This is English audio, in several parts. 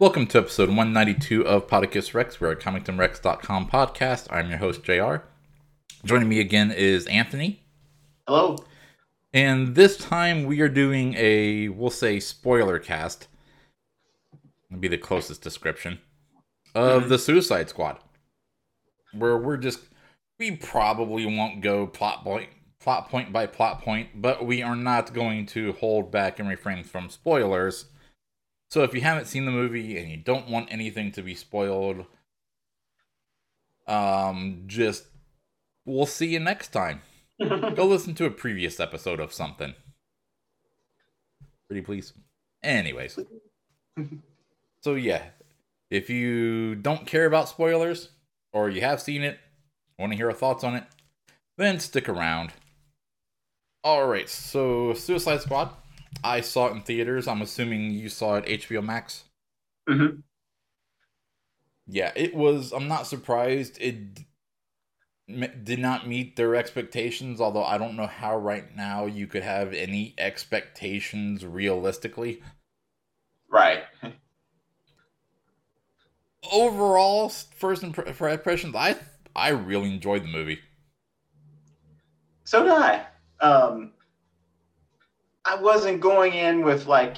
Welcome to episode 192 of Podicus Rex. We're a ComictonRex.com podcast. I'm your host, JR. Joining me again is Anthony. Hello. And this time we are doing a, we'll say, spoiler cast. Would be the closest description of mm-hmm. the Suicide Squad. Where we're just, we probably won't go plot point, plot point by plot point, but we are not going to hold back and refrain from spoilers. So if you haven't seen the movie and you don't want anything to be spoiled, um, just we'll see you next time. Go listen to a previous episode of something. Pretty please. Anyways. So yeah, if you don't care about spoilers or you have seen it, want to hear our thoughts on it, then stick around. All right, so Suicide Squad. I saw it in theaters. I'm assuming you saw it HBO Max. hmm Yeah, it was. I'm not surprised. It did not meet their expectations. Although I don't know how right now you could have any expectations realistically. Right. Overall, first impressions, I I really enjoyed the movie. So did I. Um, I wasn't going in with like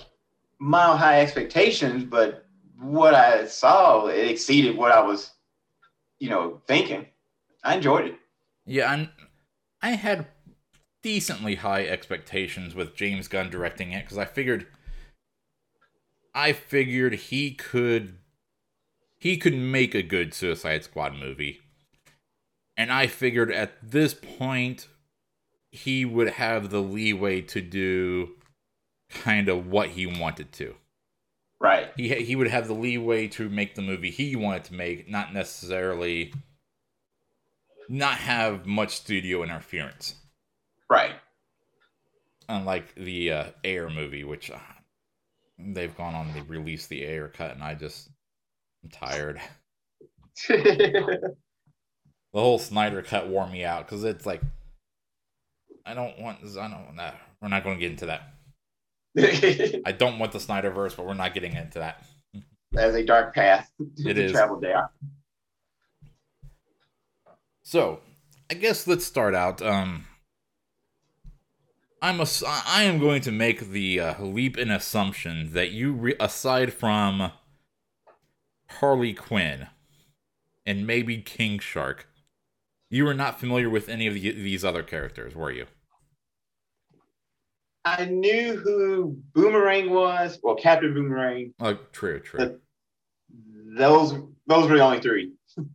mile high expectations, but what I saw it exceeded what I was, you know, thinking. I enjoyed it. Yeah, and I had decently high expectations with James Gunn directing it because I figured I figured he could he could make a good Suicide Squad movie. And I figured at this point he would have the leeway to do kind of what he wanted to. Right. He he would have the leeway to make the movie he wanted to make, not necessarily not have much studio interference. Right. unlike the uh, Ayer movie, which uh, they've gone on, they release the Ayer cut, and I just I'm tired. The whole Snyder cut wore me out because it's like I don't want. I don't. Nah, we're not going to get into that. I don't want the Snyderverse, but we're not getting into that. As a dark path It to is. travel down. So, I guess let's start out. Um, I'm a, I am going to make the uh, leap in assumption that you, re- aside from Harley Quinn and maybe King Shark, you were not familiar with any of the, these other characters, were you? I knew who Boomerang was, well, Captain Boomerang. Oh, true, true. Those those were the only three.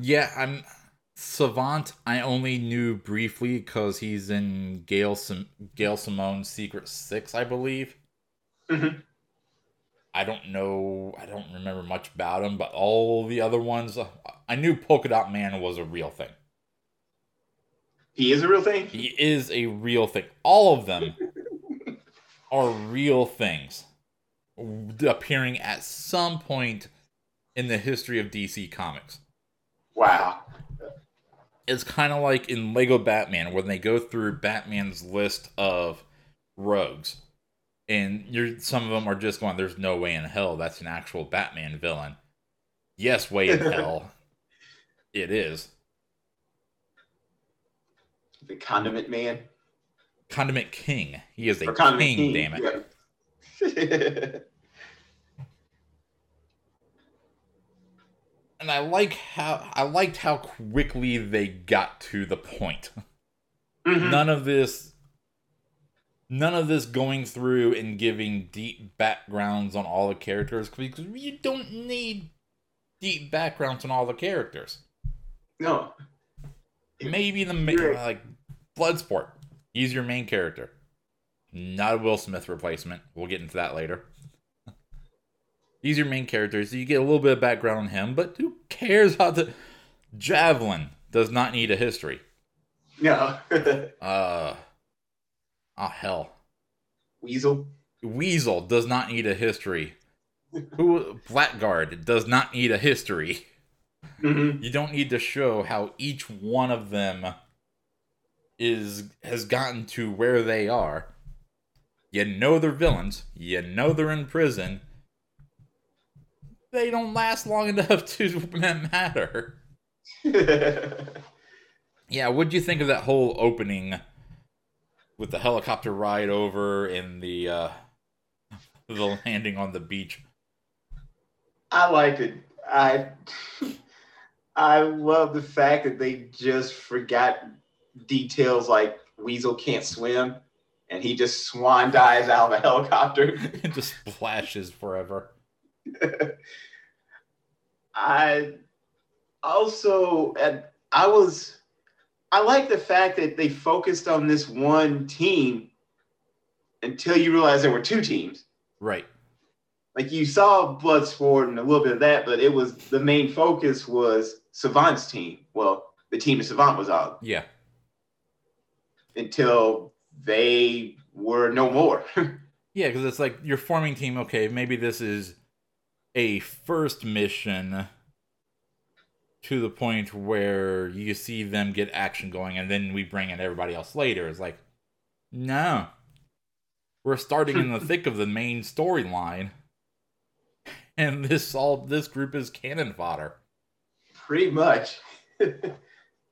Yeah, I'm Savant. I only knew briefly because he's in Gail Sim- Gail Simone's Secret Six, I believe. Mhm. I don't know. I don't remember much about him, but all the other ones, uh, I knew Polka Dot Man was a real thing. He is a real thing. He is a real thing. All of them are real things appearing at some point in the history of DC Comics. Wow. it's kind of like in Lego Batman when they go through Batman's list of rogues, and you're some of them are just going, "There's no way in hell that's an actual Batman villain." Yes, way in hell, it is. The Condiment Man. Condiment King. He is a king, King. damn it. Yeah. And I like how I liked how quickly they got to the point. Mhm. none of this none of this going through and giving deep backgrounds on all the characters because you don't need deep backgrounds on all the characters. No. maybe the ma- You're- like bloodsport. He's your main character. Not a will smith replacement. We'll get into that later. He's your main character so you get a little bit of background on him but who cares how the javelin does not need a history. No. uh oh hell Weasel. Weasel does not need a history. Who Blackguard does not need a history. hmm You don't need to show how each one of them is has gotten to where they are. You know they're villains. You know they're in prison. they don't last long enough to matter. yeah, what'd you think of that whole opening with the helicopter ride over and the uh the landing on the beach? I liked it. I I love the fact that they just forgot details like Weasel can't swim and he just swan dives out of a helicopter. it just splashes forever. I also and I was I like the fact that they focused on this one team until you realize there were two teams. Right. Like you saw Bloodsport and a little bit of that, but it was the main focus was Savant's team. Well, the team that Savant was on. Yeah. Until they were no more. yeah, because it's like you're forming team. Okay, maybe this is a first mission to the point where you see them get action going, and then we bring in everybody else later. It's like, no, we're starting in the thick of the main storyline, and this all this group is cannon fodder. Pretty much.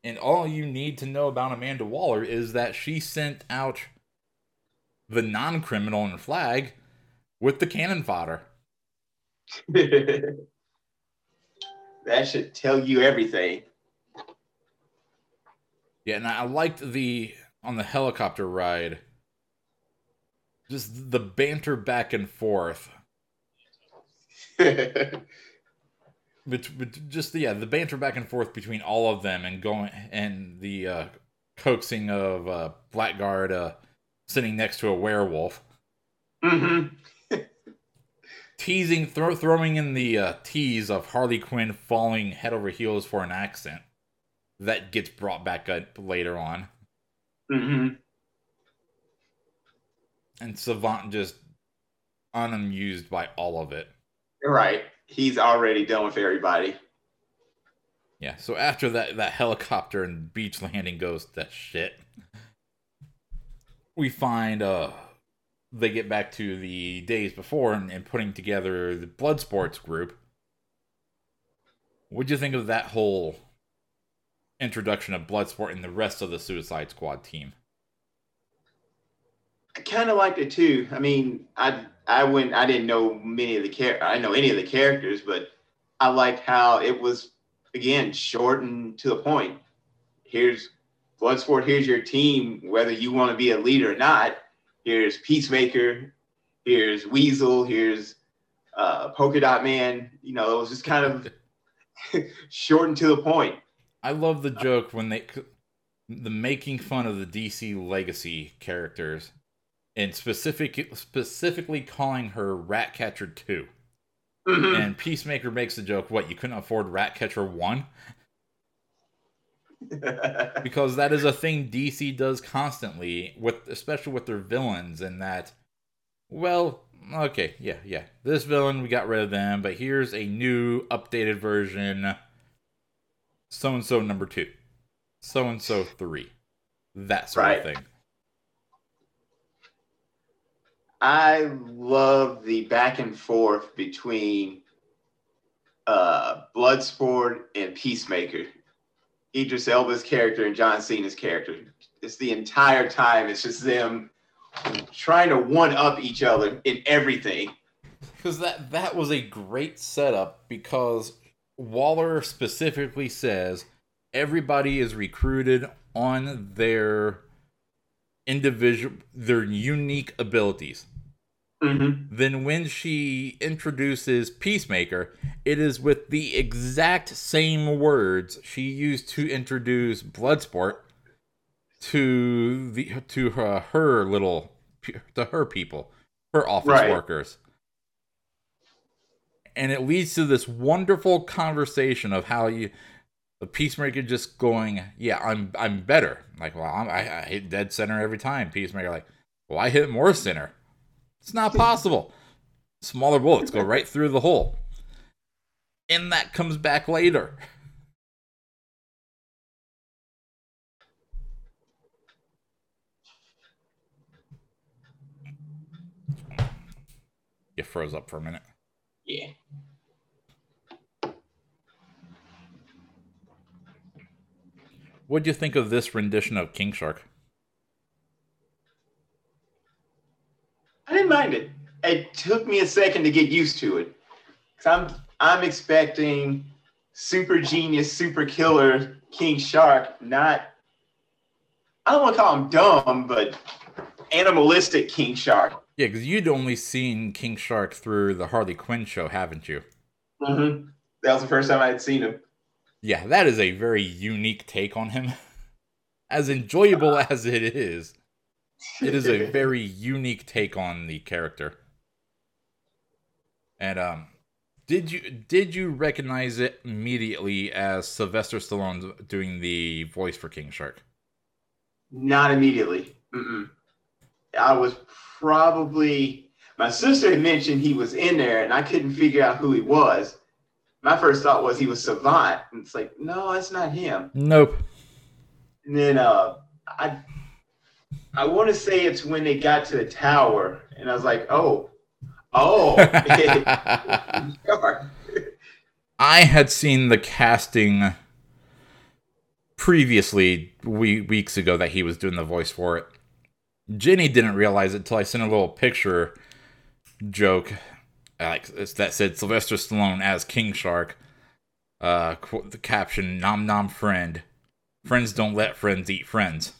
and all you need to know about Amanda Waller is that she sent out the non-criminal and flag with the cannon fodder. that should tell you everything. Yeah, and I liked the on the helicopter ride. Just the banter back and forth. but, but just yeah, the banter back and forth between all of them and going and the uh, coaxing of uh, Blackguard uh, sitting next to a werewolf. Mm-hmm teasing, throw, throwing in the uh, tease of Harley Quinn falling head over heels for an accent that gets brought back up later on. Mm-hmm. And Savant just unamused by all of it. Right. He's already done with everybody. Yeah, so after that that helicopter and beach landing goes that shit, we find uh they get back to the days before and, and putting together the blood sports group. What'd you think of that whole introduction of Bloodsport and the rest of the Suicide Squad team? I kind of liked it too. I mean, I I went I didn't know many of the char- I know any of the characters, but I liked how it was again short and to the point. Here's Bloodsport. Here's your team. Whether you want to be a leader or not, here's Peacemaker, here's Weasel, here's uh, Polka Dot Man. You know, it was just kind of short and to the point. I love the joke when they the making fun of the DC Legacy characters and specific specifically calling her Ratcatcher 2. Mm-hmm. And Peacemaker makes the joke, what, you couldn't afford Ratcatcher 1? because that is a thing DC does constantly with especially with their villains and that well okay yeah yeah. This villain we got rid of them but here's a new updated version. So and so number 2 so and so 3 that sort right. of thing. I love the back and forth between uh Bloodsport and Peacemaker Idris Elba's character and John Cena's character. It's the entire time. It's just them trying to one up each other in everything. Because that that was a great setup because Waller specifically says everybody is recruited on their individual their unique abilities. Mm-hmm. Then when she introduces Peacemaker, it is with the exact same words she used to introduce Bloodsport to the to her, her little to her people, her office right. workers. And it leads to this wonderful conversation of how you the peacemaker just going, yeah, I'm I'm better. Like, well, I'm, I, I hit dead center every time. Peacemaker like, well, I hit more center. It's not possible. Smaller bullets go right through the hole. And that comes back later. You froze up for a minute. Yeah. What do you think of this rendition of King Shark? It. Took me a second to get used to it. Cause I'm I'm expecting super genius, super killer King Shark, not I don't want to call him dumb, but animalistic King Shark. Yeah, because you'd only seen King Shark through the Harley Quinn show, haven't you? Mm-hmm. That was the first time I had seen him. Yeah, that is a very unique take on him. As enjoyable as it is, it is a very unique take on the character. And um, did you did you recognize it immediately as Sylvester Stallone doing the voice for King Shark? Not immediately. Mm-mm. I was probably my sister had mentioned he was in there, and I couldn't figure out who he was. My first thought was he was Savant, and it's like, no, that's not him. Nope. And then uh, I I want to say it's when they got to the tower, and I was like, oh, oh. I had seen the casting previously we, weeks ago that he was doing the voice for it. Jenny didn't realize it until I sent a little picture joke like that said Sylvester Stallone as King Shark. Uh, the caption: "Nom nom friend, friends don't let friends eat friends."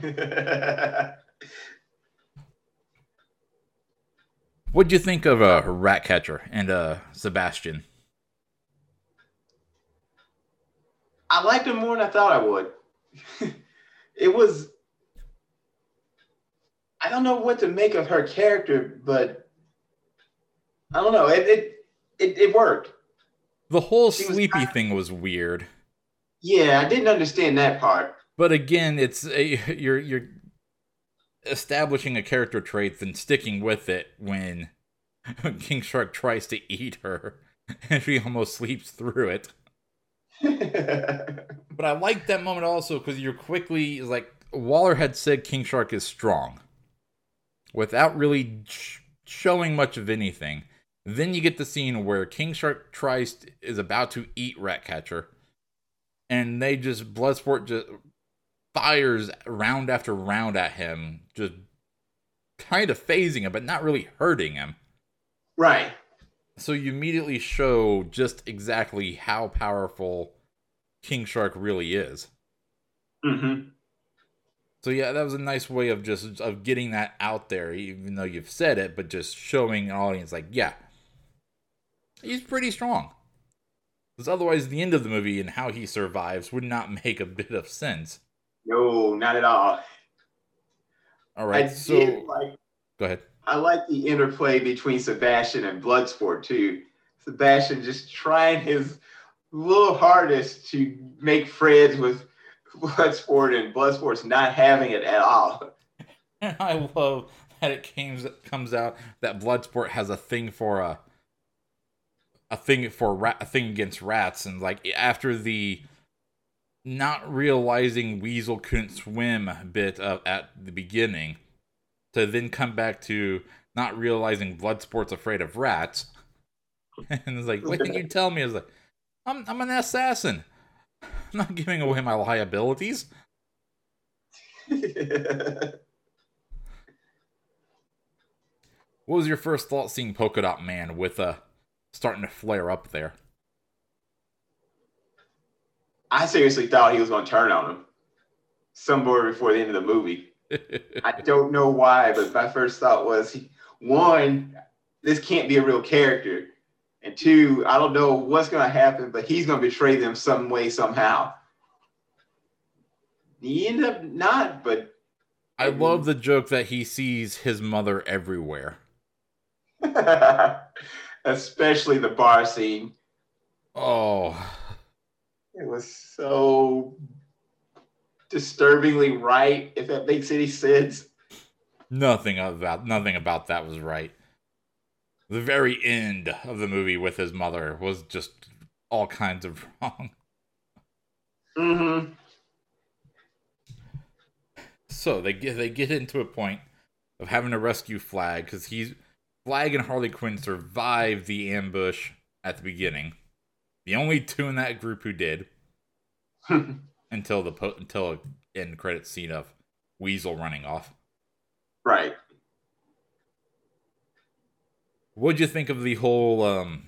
What'd you think of uh, Ratcatcher and uh, Sebastian? I liked him more than I thought I would. it was I don't know what to make of her character, but I don't know. It it it, it worked. The whole she sleepy was thing was weird. Yeah, I didn't understand that part. But again, it's a, you're you're establishing a character trait and sticking with it when King Shark tries to eat her and she almost sleeps through it. but I like that moment also because you're quickly like Waller had said King Shark is strong without really sh- showing much of anything. Then you get the scene where King Shark tries to, is about to eat Ratcatcher, and they just Bloodsport just fires round after round at him, just kind of phasing him, but not really hurting him. Right. So you immediately show just exactly how powerful King Shark really is. Mm-hmm. So yeah, that was a nice way of just of getting that out there, even though you've said it, but just showing an audience like, yeah, he's pretty strong. Because otherwise, the end of the movie and how he survives would not make a bit of sense. No, not at all. All right, I so like, go ahead. I like the interplay between Sebastian and Bloodsport too. Sebastian just trying his little hardest to make friends with Bloodsport and Bloodsport's not having it at all. And I love that it comes comes out that Bloodsport has a thing for a a thing for rat, a thing against rats, and like after the not realizing Weasel couldn't swim bit of, at the beginning, to then come back to not realizing Bloodsport's afraid of rats, and it's like, what did you tell me? I was like, I'm I'm an assassin. I'm not giving away my liabilities. what was your first thought seeing Polka Dot Man with uh starting to flare up there? I seriously thought he was going to turn on him somewhere before the end of the movie. I don't know why, but my first thought was one, this can't be a real character. And two, I don't know what's going to happen, but he's going to betray them some way, somehow. He ended up not, but. I love the joke that he sees his mother everywhere. Especially the bar scene. Oh. It was so disturbingly right, if that makes any sense. Nothing about nothing about that was right the very end of the movie with his mother was just all kinds of wrong. Mm-hmm. So they get they get into a point of having to rescue Flag because he's Flag and Harley Quinn survived the ambush at the beginning. The only two in that group who did. until the po- until a end credit scene of Weasel running off. right. What'd you think of the whole um,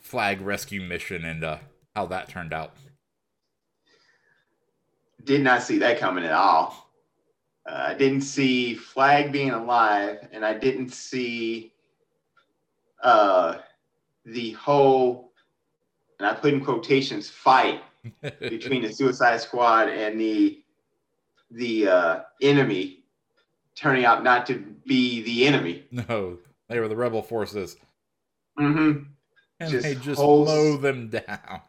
flag rescue mission and uh, how that turned out? Did not see that coming at all. Uh, I didn't see Flag being alive, and I didn't see uh, the whole, and I put in quotations, fight between the Suicide Squad and the the uh, enemy turning out not to be the enemy. no, they were the rebel forces, Mm-hmm. and Just they just whole- mow them down.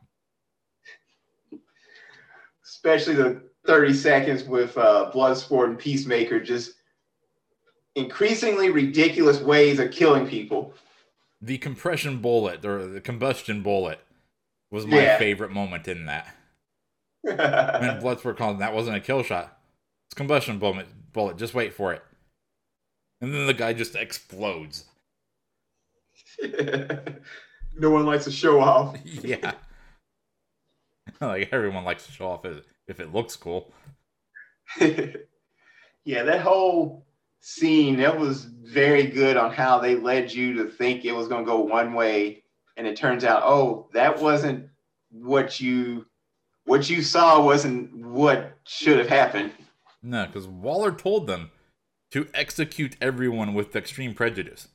Especially the 30 seconds with uh, Bloodsport and Peacemaker, just increasingly ridiculous ways of killing people. The compression bullet or the combustion bullet was my Yeah. favorite moment in that. When Bloodsport called that wasn't a kill shot. It's combustion bullet. Bullet. Just wait for it. And then the guy just explodes. no one likes to show off. yeah. like everyone likes to show off if, if it looks cool. yeah, that whole scene that was very good on how they led you to think it was going to go one way, and it turns out, oh, that wasn't what you what you saw wasn't what should have happened. No, because Waller told them to execute everyone with extreme prejudice.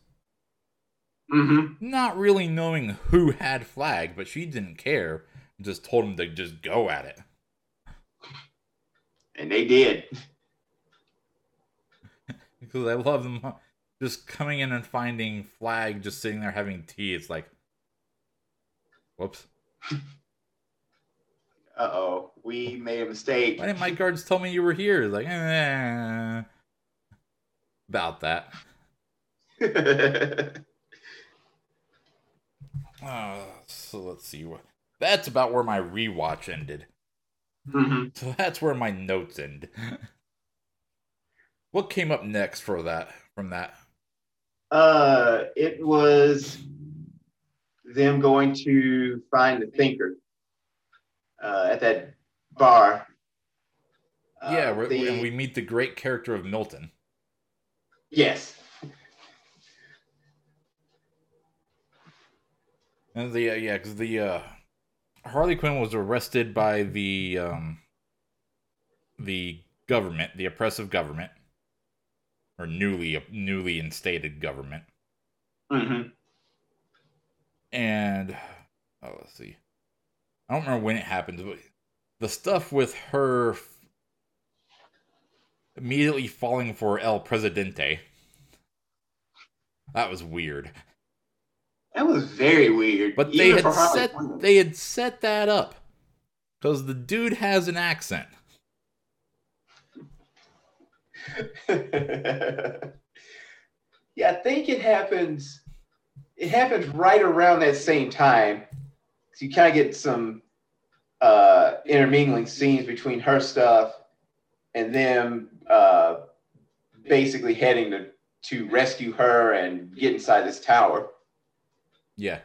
Mm-hmm. Not really knowing who had flag, but she didn't care. Just told him to just go at it. And they did. Because I love them just coming in and finding flag just sitting there having tea. It's like, whoops. Uh oh, we made a mistake. Why didn't my guards tell me you were here? It's like, eh. About that. Uh, so let's see what. That's about where my rewatch ended. Mhm. So that's where my notes end. what came up next for that? From that? Uh, it was them going to find the thinker uh, at that bar. Uh, yeah, the- and we meet the great character of Milton. yes. And the uh, yeah, because the uh, Harley Quinn was arrested by the um, the government, the oppressive government, or newly newly instated government, hmm and oh, let's see, I don't remember when it happens, but the stuff with her immediately falling for El Presidente. That was weird. That was very weird. But they had set Quinn. they had set that up because the dude has an accent. yeah, I think it happens. It happens right around that same time. So you kind of get some uh, intermingling scenes between her stuff and them uh, basically heading to to rescue her and get inside this tower. Yeah,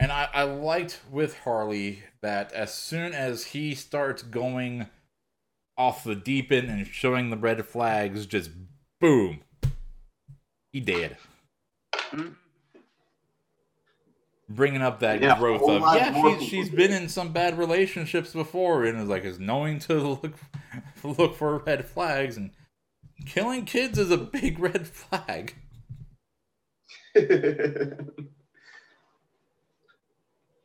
and I I liked with Harley that as soon as he starts going off the deep end and showing the red flags, just boom, he dead. Mhm. Bringing up that Yeah, growth of yeah, more she's, people she's do. been in some bad relationships before, and is like is knowing to look look for red flags and killing kids is a big red flag.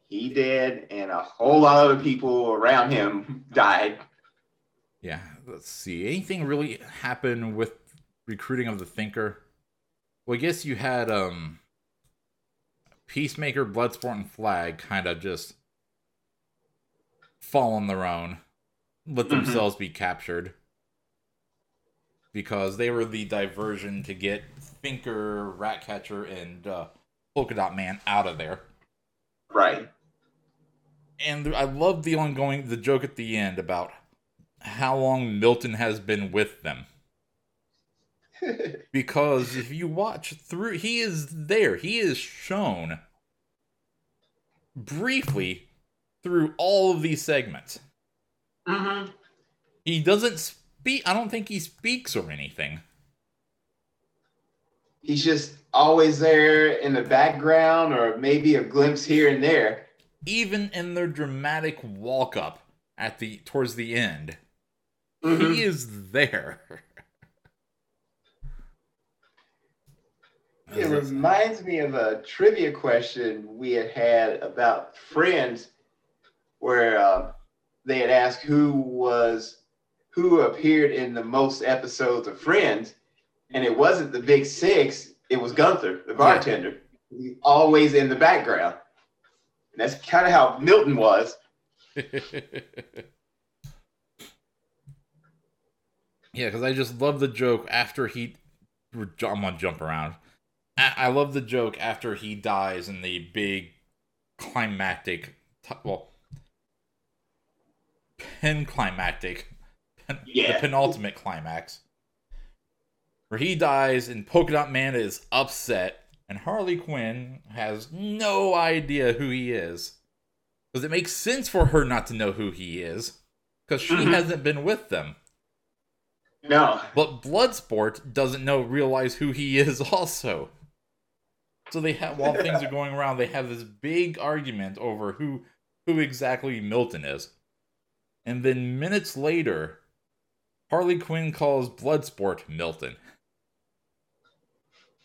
he did, and a whole lot of people around him died. Yeah, let's see. Anything really happen with recruiting of the Thinker? Well, I guess you had um Peacemaker, Bloodsport, and Flag kind of just fall on their own, let Mhm. themselves be captured because they were the diversion to get Thinker, Ratcatcher, and uh, Polka Dot Man out of there. Right. and I love the ongoing the joke at the end about how long Milton has been with them because if you watch through he is there he is shown briefly through all of these segments Mm-hmm. He doesn't speak. I don't think he speaks or anything. He's just always there in the background, or maybe a glimpse here and there. Even in their dramatic walk up at the towards the end, Mhm. he is there. It reminds me of a trivia question we had had about Friends, where uh, they had asked who was who appeared in the most episodes of Friends, and it wasn't the Big Six. It was Gunther, the bartender. He's always in the background. And that's kind of how Milton was. yeah, because I just love the joke after he. I'm gonna jump around. I, I love the joke after he dies in the big climactic. Well, pen climactic. Pen, Yeah. The penultimate climax. Where he dies and Polka Dot Man is upset, and Harley Quinn has no idea who he is. Because it makes sense for her not to know who he is. Because she Mhm. hasn't been with them. No. But Bloodsport doesn't know realize who he is also. So they have while things are going around, they have this big argument over who who exactly Milton is. And then minutes later, Harley Quinn calls Bloodsport Milton.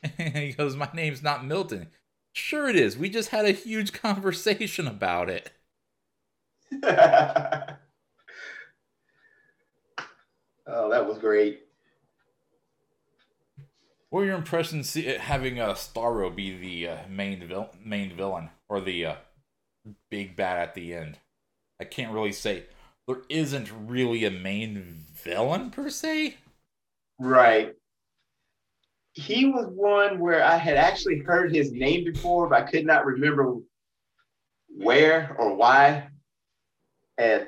he goes, My name's not Milton. Sure it is. We just had a huge conversation about it. oh, that was great. What were your impressions see, having uh, Starro be the uh, main vil- main villain or the uh, big bad at the end? I can't really say there isn't really a main villain per se. Right. He was one where I had actually heard his name before, but I could not remember where or why. And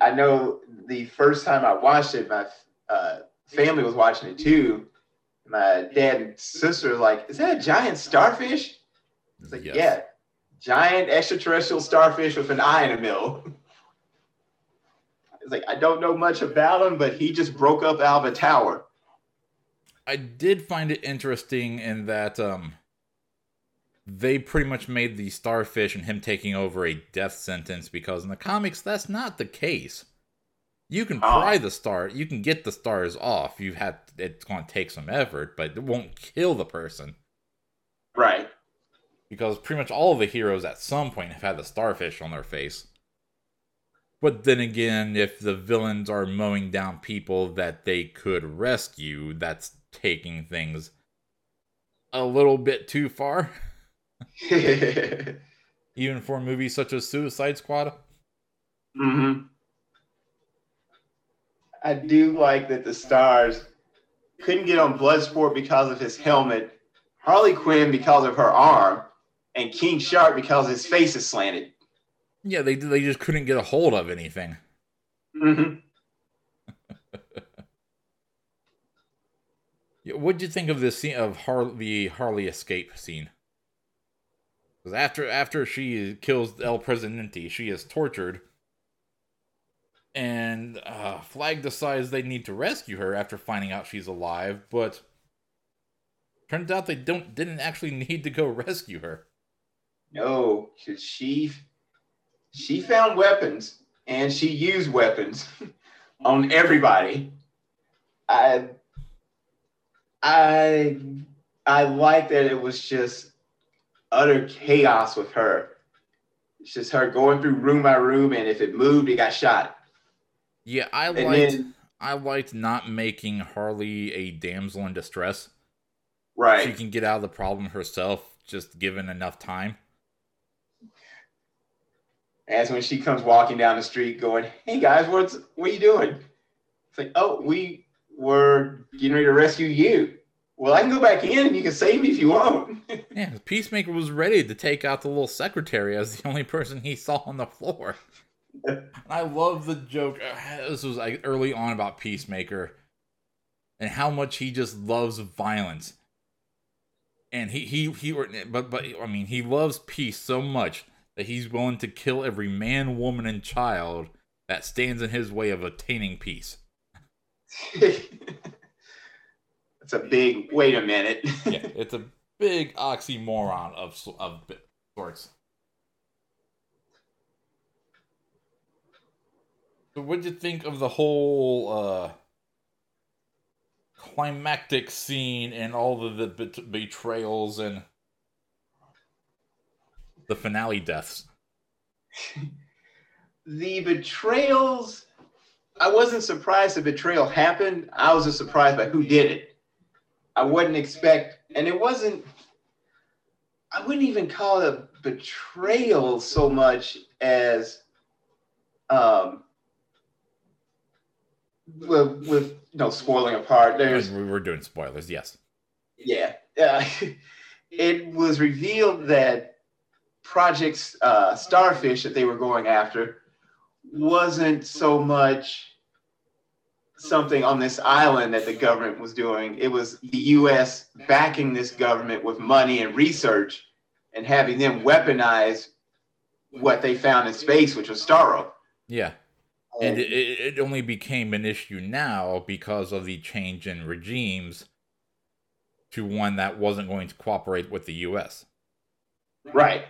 I know the first time I watched it, my uh, family was watching it too. My dad and sister were like, "Is that a giant starfish?" It's like, Yes. "Yeah, giant extraterrestrial starfish with an eye in the middle." It's like I don't know much about him, but he just broke up out of a tower. I did find it interesting in that um they pretty much made the starfish and him taking over a death sentence because in the comics that's not the case. You can Oh. pry the star, you can get the stars off. You have had it's going to take some effort, but it won't kill the person Right. because pretty much all of the heroes at some point have had the starfish on their face. But then again, if the villains are mowing down people that they could rescue, that's taking things a little bit too far. Even for movies such as Suicide Squad. hmm I do like that the stars couldn't get on Bloodsport because of his helmet, Harley Quinn because of her arm, and King Shark because his face is slanted. Yeah, they they just couldn't get a hold of anything. hmm What'd you think of this scene of Har- the Harley escape scene? Because after after she kills El Presidente, she is tortured, and uh, Flag decides they need to rescue her after finding out she's alive. But turns out they don't didn't actually need to go rescue her. No, because she she found weapons and she used weapons on everybody. I I I like that it was just utter chaos with her. It's just her going through room by room, and if it moved, it got shot. Yeah, I And liked then I liked not making Harley a damsel in distress. Right. She can get out of the problem herself, just given enough time. as when she comes walking down the street, going, "Hey guys, what's what are you doing?" It's like, "Oh, we were getting ready to rescue you." Well, I can go back in and you can save me if you want. Yeah, Peacemaker was ready to take out the little secretary as the only person he saw on the floor. And I love the joke. This was like early on about Peacemaker and how much he just loves violence. And he he he but but I mean he loves peace so much that he's willing to kill every man, woman, and child that stands in his way of attaining peace. It's a big wait a minute. yeah, it's a big oxymoron of of sorts. So, what did you think of the whole uh, climactic scene and all of the bet- betrayals and the finale deaths? the betrayals. I wasn't surprised the betrayal happened. I was just surprised by who did it. I wouldn't expect, and it wasn't. I wouldn't even call it a betrayal so much as um, with, with you know spoiling apart. There's we were doing spoilers, yes. Yeah, uh, it was revealed that Project uh, Starfish that they were going after wasn't so much something on this island that the government was doing. It was the U.S. backing this government with money and research and having them weaponize what they found in space, which was Starro. Yeah and it, it only became an issue now because of the change in regimes to one that wasn't going to cooperate with the U.S. Right,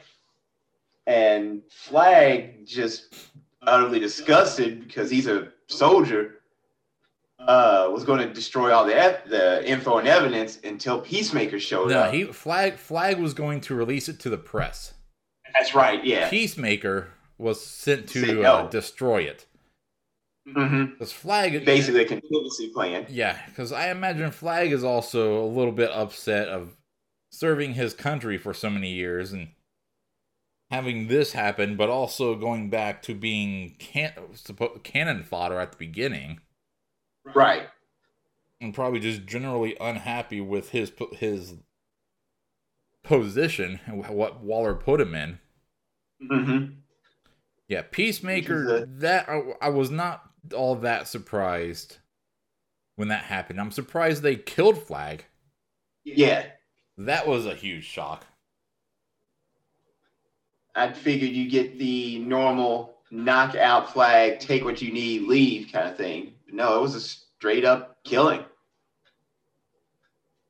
and Flag just utterly disgusted because he's a soldier. Uh, was going to destroy all the the info and evidence until Peacemaker showed no, up. No, he Flag Flag was going to release it to the press. That's right. Yeah. Peacemaker was sent to uh, destroy it. Mm-hmm. Because Flag basically a contingency plan. Yeah, because I imagine Flag is also a little bit upset of serving his country for so many years and having this happen, but also going back to being can- cannon fodder at the beginning. Right. And probably just generally unhappy with his his position and what Waller put him in. Mm-hmm. Yeah, Peacemaker. That I, I was not all that surprised when that happened. I'm surprised they killed Flag. Yeah. That was a huge shock. I figured you get the normal knockout flag, take what you need, leave kind of thing. No, it was a straight up killing.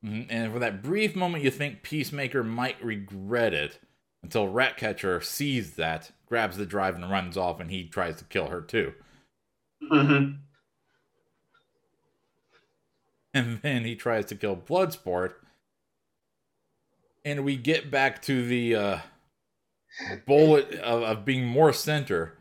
Mm-hmm. And for that brief moment, you think Peacemaker might regret it until Ratcatcher sees that, grabs the drive, and runs off, and he tries to kill her too. Mm-hmm. And then he tries to kill Bloodsport. And we get back to the uh, bullet of, of being more center.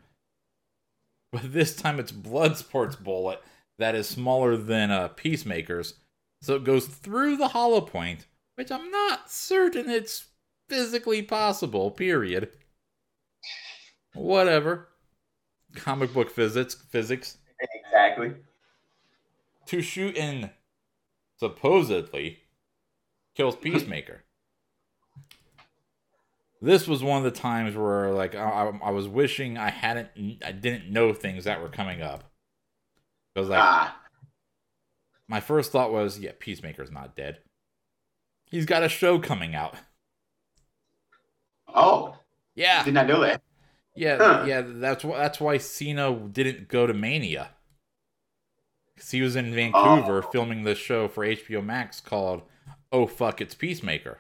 But this time it's Bloodsport's bullet that is smaller than uh, Peacemaker's. So it goes through the hollow point, which I'm not certain it's physically possible, period. Whatever comic book physics physics. Exactly. To shoot in supposedly kills peacemaker. This was one of the times where like I, I, was wishing i hadn't i didn't know things that were coming up. Because like ah. my first thought was yeah peacemaker's not dead. He's got a show coming out. Oh. Yeah. Did not know that yeah, huh. yeah. That's why. That's why Cena didn't go to Mania. Because he was in Vancouver oh. filming this show for HBO Max called "Oh Fuck, It's Peacemaker."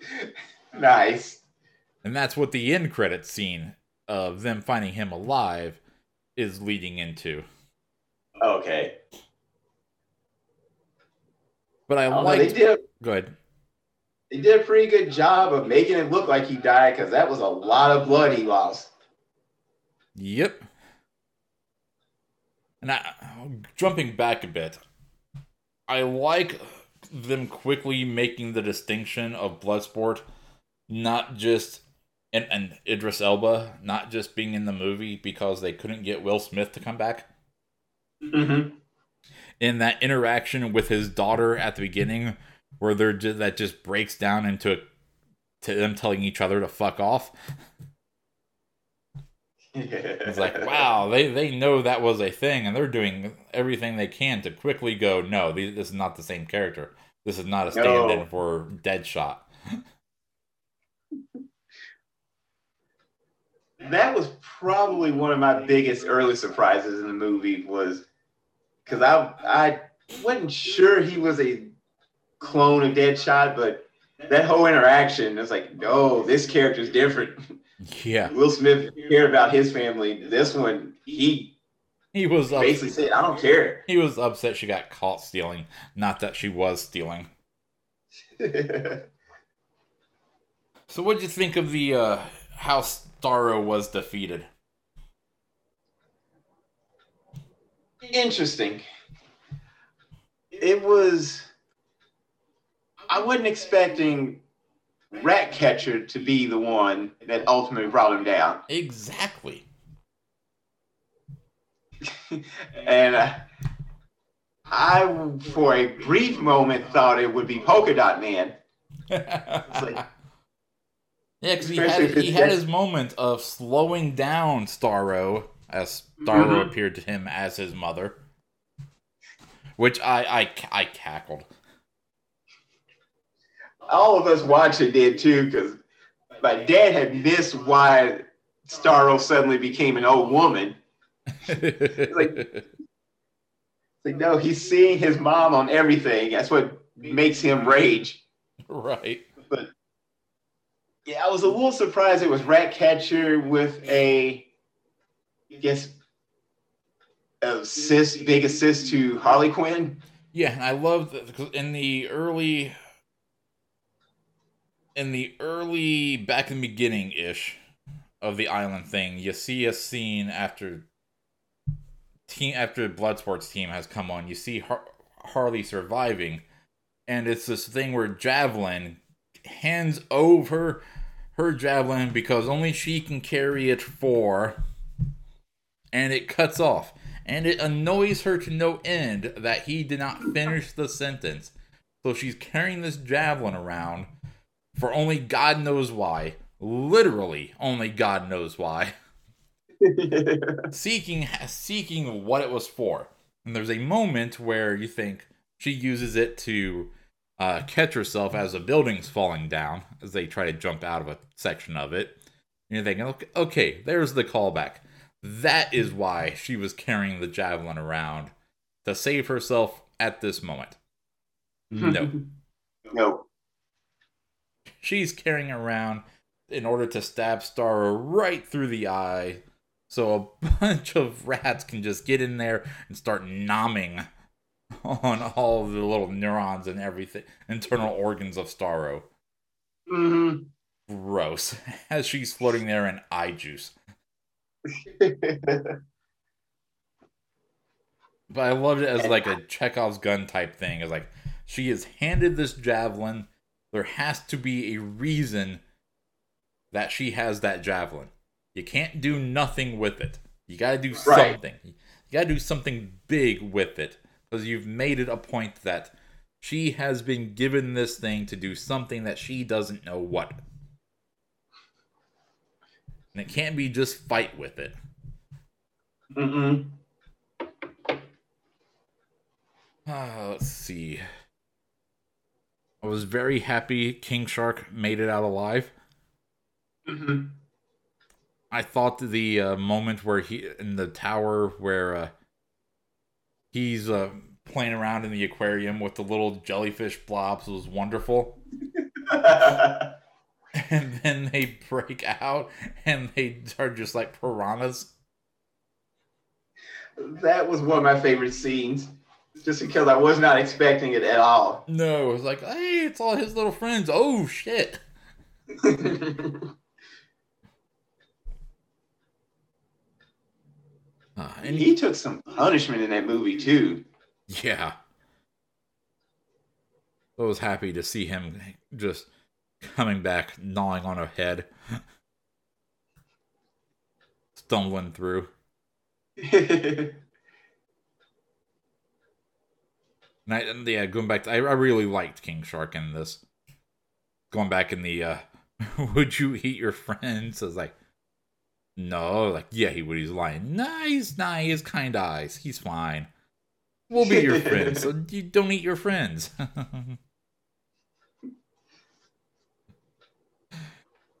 nice. And that's what the end credit scene of them finding him alive is leading into. Okay. But I oh, like. Go ahead they did a pretty good job of making it look like he died because that was a lot of blood he lost. Yep. And I, jumping back a bit, I like them quickly making the distinction of Bloodsport not just and, and Idris Elba not just being in the movie because they couldn't get Will Smith to come back. Mm-hmm. In that interaction with his daughter at the beginning, where they're just, that just breaks down into to them telling each other to fuck off. Yeah. it's like wow, they they know that was a thing, and they're doing everything they can to quickly go. No, this is not the same character. This is not a stand-in no. for Deadshot. that was probably one of my biggest early surprises in the movie was because I I wasn't sure he was a clone of Deadshot, but that whole interaction is like, oh, this character's different. Yeah. Will Smith cared about his family. This one, he he was basically upset. said, I don't care. He was upset she got caught stealing, not that she was stealing. so what did you think of the uh how Starro was defeated? Interesting. It was I wasn't expecting Ratcatcher to be the one that ultimately brought him down. Exactly. and uh, I, for a brief moment, thought it would be Polka Dot Man. like, yeah, because he had he had his moment of slowing down Starro as Starro mm-hmm. appeared to him as his mother, which I I, I cackled all of us watching did too, because my dad had missed why Starro suddenly became an old woman. like, like, no, he's seeing his mom on everything. That's what makes him rage. Right. But yeah, I was a little surprised it was Ratcatcher with a, I guess, a sis, big assist to Harley Quinn. Yeah, I love that in the early in the early back in the beginning ish of the island thing, you see a scene after team after Bloodsport's team has come on. You see Har- Harley surviving, and it's this thing where Javelin hands over her javelin because only she can carry it for, and it cuts off. And it annoys her to no end that he did not finish the sentence. So she's carrying this javelin around for only God knows why. Literally, only God knows why. seeking seeking what it was for. And there's a moment where you think she uses it to uh, catch herself as a building's falling down as they try to jump out of a section of it. And you're thinking, okay, okay, there's the callback. That is why she was carrying the javelin around to save herself at this moment. No. no she's carrying around in order to stab Starro right through the eye. So a bunch of rats can just get in there and start nomming on all the little neurons and everything, internal organs of Starro. Mm-hmm. Gross. As she's floating there in eye juice. but I loved it as like a Chekhov's gun type thing. It's like she is handed this javelin there has to be a reason that she has that javelin. You can't do nothing with it. You got to do right. something. You got to do something big with it because you've made it a point that she has been given this thing to do something that she doesn't know what. And it can't be just fight with it. Mm-mm. Uh, let's see. I was very happy King Shark made it out alive. Mm-hmm. I thought the uh, moment where he in the tower where uh, he's uh, playing around in the aquarium with the little jellyfish blobs was wonderful. and then they break out and they are just like piranhas. That was one of my favorite scenes just because I was not expecting it at all. No, it was like, hey, it's all his little friends. Oh shit. uh, and he took some punishment in that movie too. Yeah. I was happy to see him just coming back, gnawing on a head, stumbling through. And, I, and yeah, going back, to, I, I really liked King Shark in this. Going back in the, uh, would you eat your friends? I was like, no, like yeah, he would. He's lying. Nice, nice, kind eyes. He's fine. We'll be your friends. So you don't eat your friends. uh,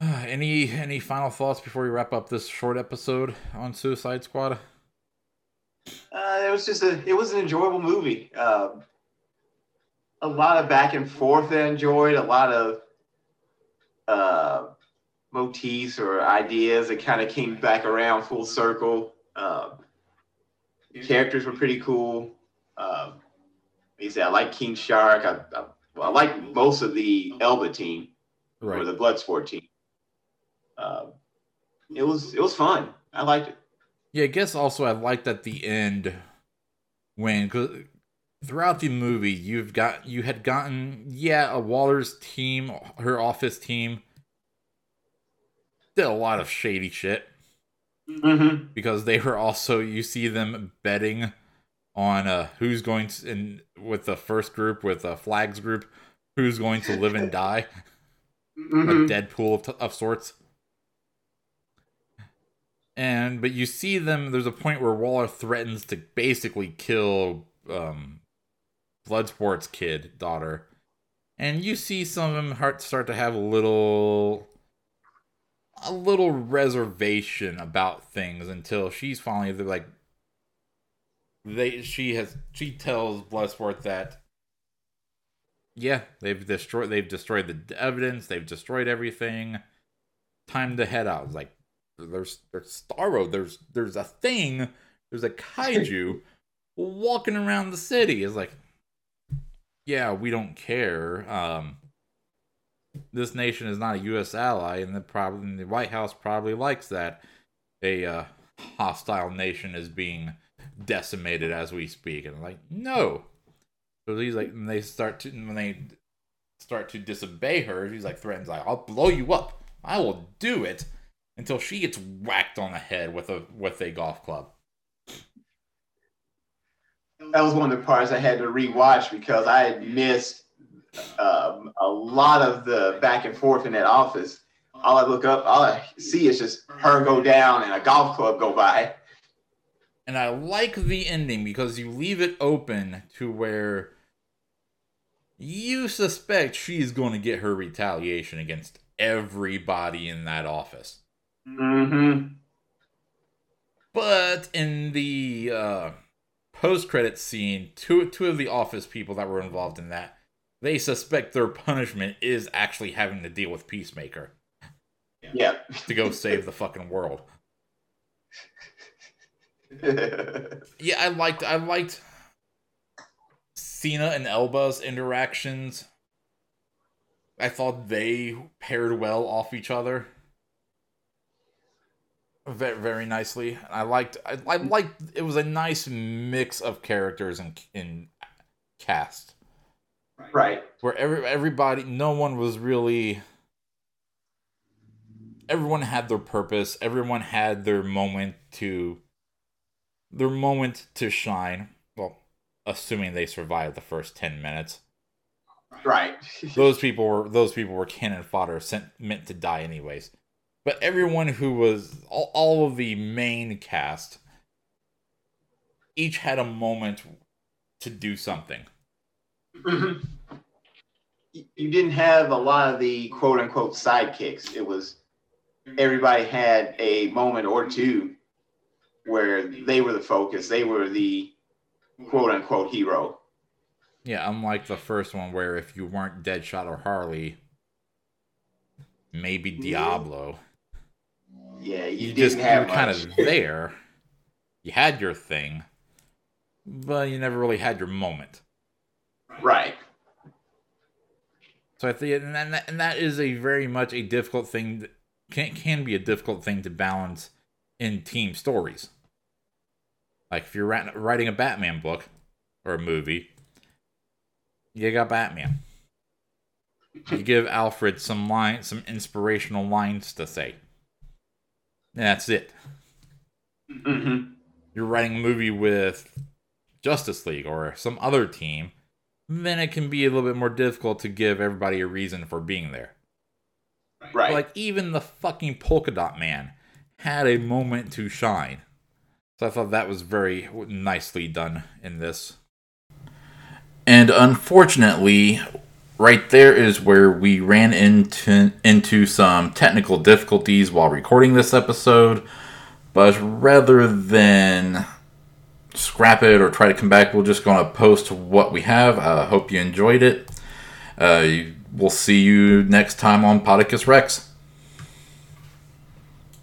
any any final thoughts before we wrap up this short episode on Suicide Squad? Uh, it was just a it was an enjoyable movie. Um, a lot of back and forth I enjoyed. A lot of uh, motifs or ideas that kind of came back around full circle. Um, characters were pretty cool. Um, like I said, I like King Shark. I, I, well, I like most of the Elba team or Right. the Bloodsport team. Um, it was it was fun. I liked it. Yeah, I guess also I liked at the end when cause throughout the movie you've got you had gotten yeah a Waller's team, her office team did a lot of shady shit Mm-hmm. because they were also you see them betting on uh who's going to in with the first group with the flags group who's going to live and die Mm-hmm. a Deadpool of, of sorts. And but you see them. There's a point where Waller threatens to basically kill um, Bloodsport's kid daughter, and you see some of them heart start to have a little, a little reservation about things until she's finally they're like, they she has she tells Bloodsport that yeah, they've destroyed they've destroyed the evidence, they've destroyed everything. Time to head out. Like there's there's Starro, there's there's a thing, there's a kaiju walking around the city. It's like yeah, we don't care. Um this nation is not a US ally and the probably the White House probably likes that a uh, hostile nation is being decimated as we speak. And like, no, so he's like, when they start to when they start to disobey her, he's like threatens like, "I'll blow you up. I will do it." Until she gets whacked on the head with a with a golf club. That was one of the parts I had to rewatch because I had missed um, a lot of the back and forth in that office. All I look up, all I see is just her go down and a golf club go by. And I like the ending because you leave it open to where you suspect she's going to get her retaliation against everybody in that office. Mm-hmm. But in the uh, post-credit scene, two two of the office people that were involved in that, they suspect their punishment is actually having to deal with Peacemaker Yeah. to go save the fucking world. Yeah, I liked I liked Cena and Elba's interactions. I thought they paired well off each other. Very, very nicely. I liked I, I liked it was a nice mix of characters and in cast right. where every everybody no one was really everyone had their purpose everyone had their moment to their moment to shine well assuming they survived the first 10 minutes Right. those people were those people were cannon fodder sent meant to die anyways but everyone who was all, all of the main cast each had a moment to do something. You you didn't have a lot of the quote unquote sidekicks. It was everybody had a moment or two where they were the focus. They were the quote unquote hero. Yeah, unlike the first one where if you weren't Deadshot or Harley, maybe mm-hmm. Diablo, Yeah, you, you, didn't just you were kind of there. You had your thing, but you never really had your moment. right. So I think, and that, and that is a very much a difficult thing. That can can be a difficult thing to balance in team stories. Like if you're writing writing a Batman book or a movie, you got Batman. You give Alfred some line, some inspirational lines to say. And that's it. hmm You're writing a movie with Justice League or some other team, then it can be a little bit more difficult to give everybody a reason for being there. Right. Like even the fucking polka dot man had a moment to shine. So I thought that was very nicely done in this. And unfortunately, right there is where we ran into into some technical difficulties while recording this episode. But rather than scrap it or try to come back, we're just going to post what we have. I uh, hope you enjoyed it. Uh, we'll see you next time on Podicus Rex.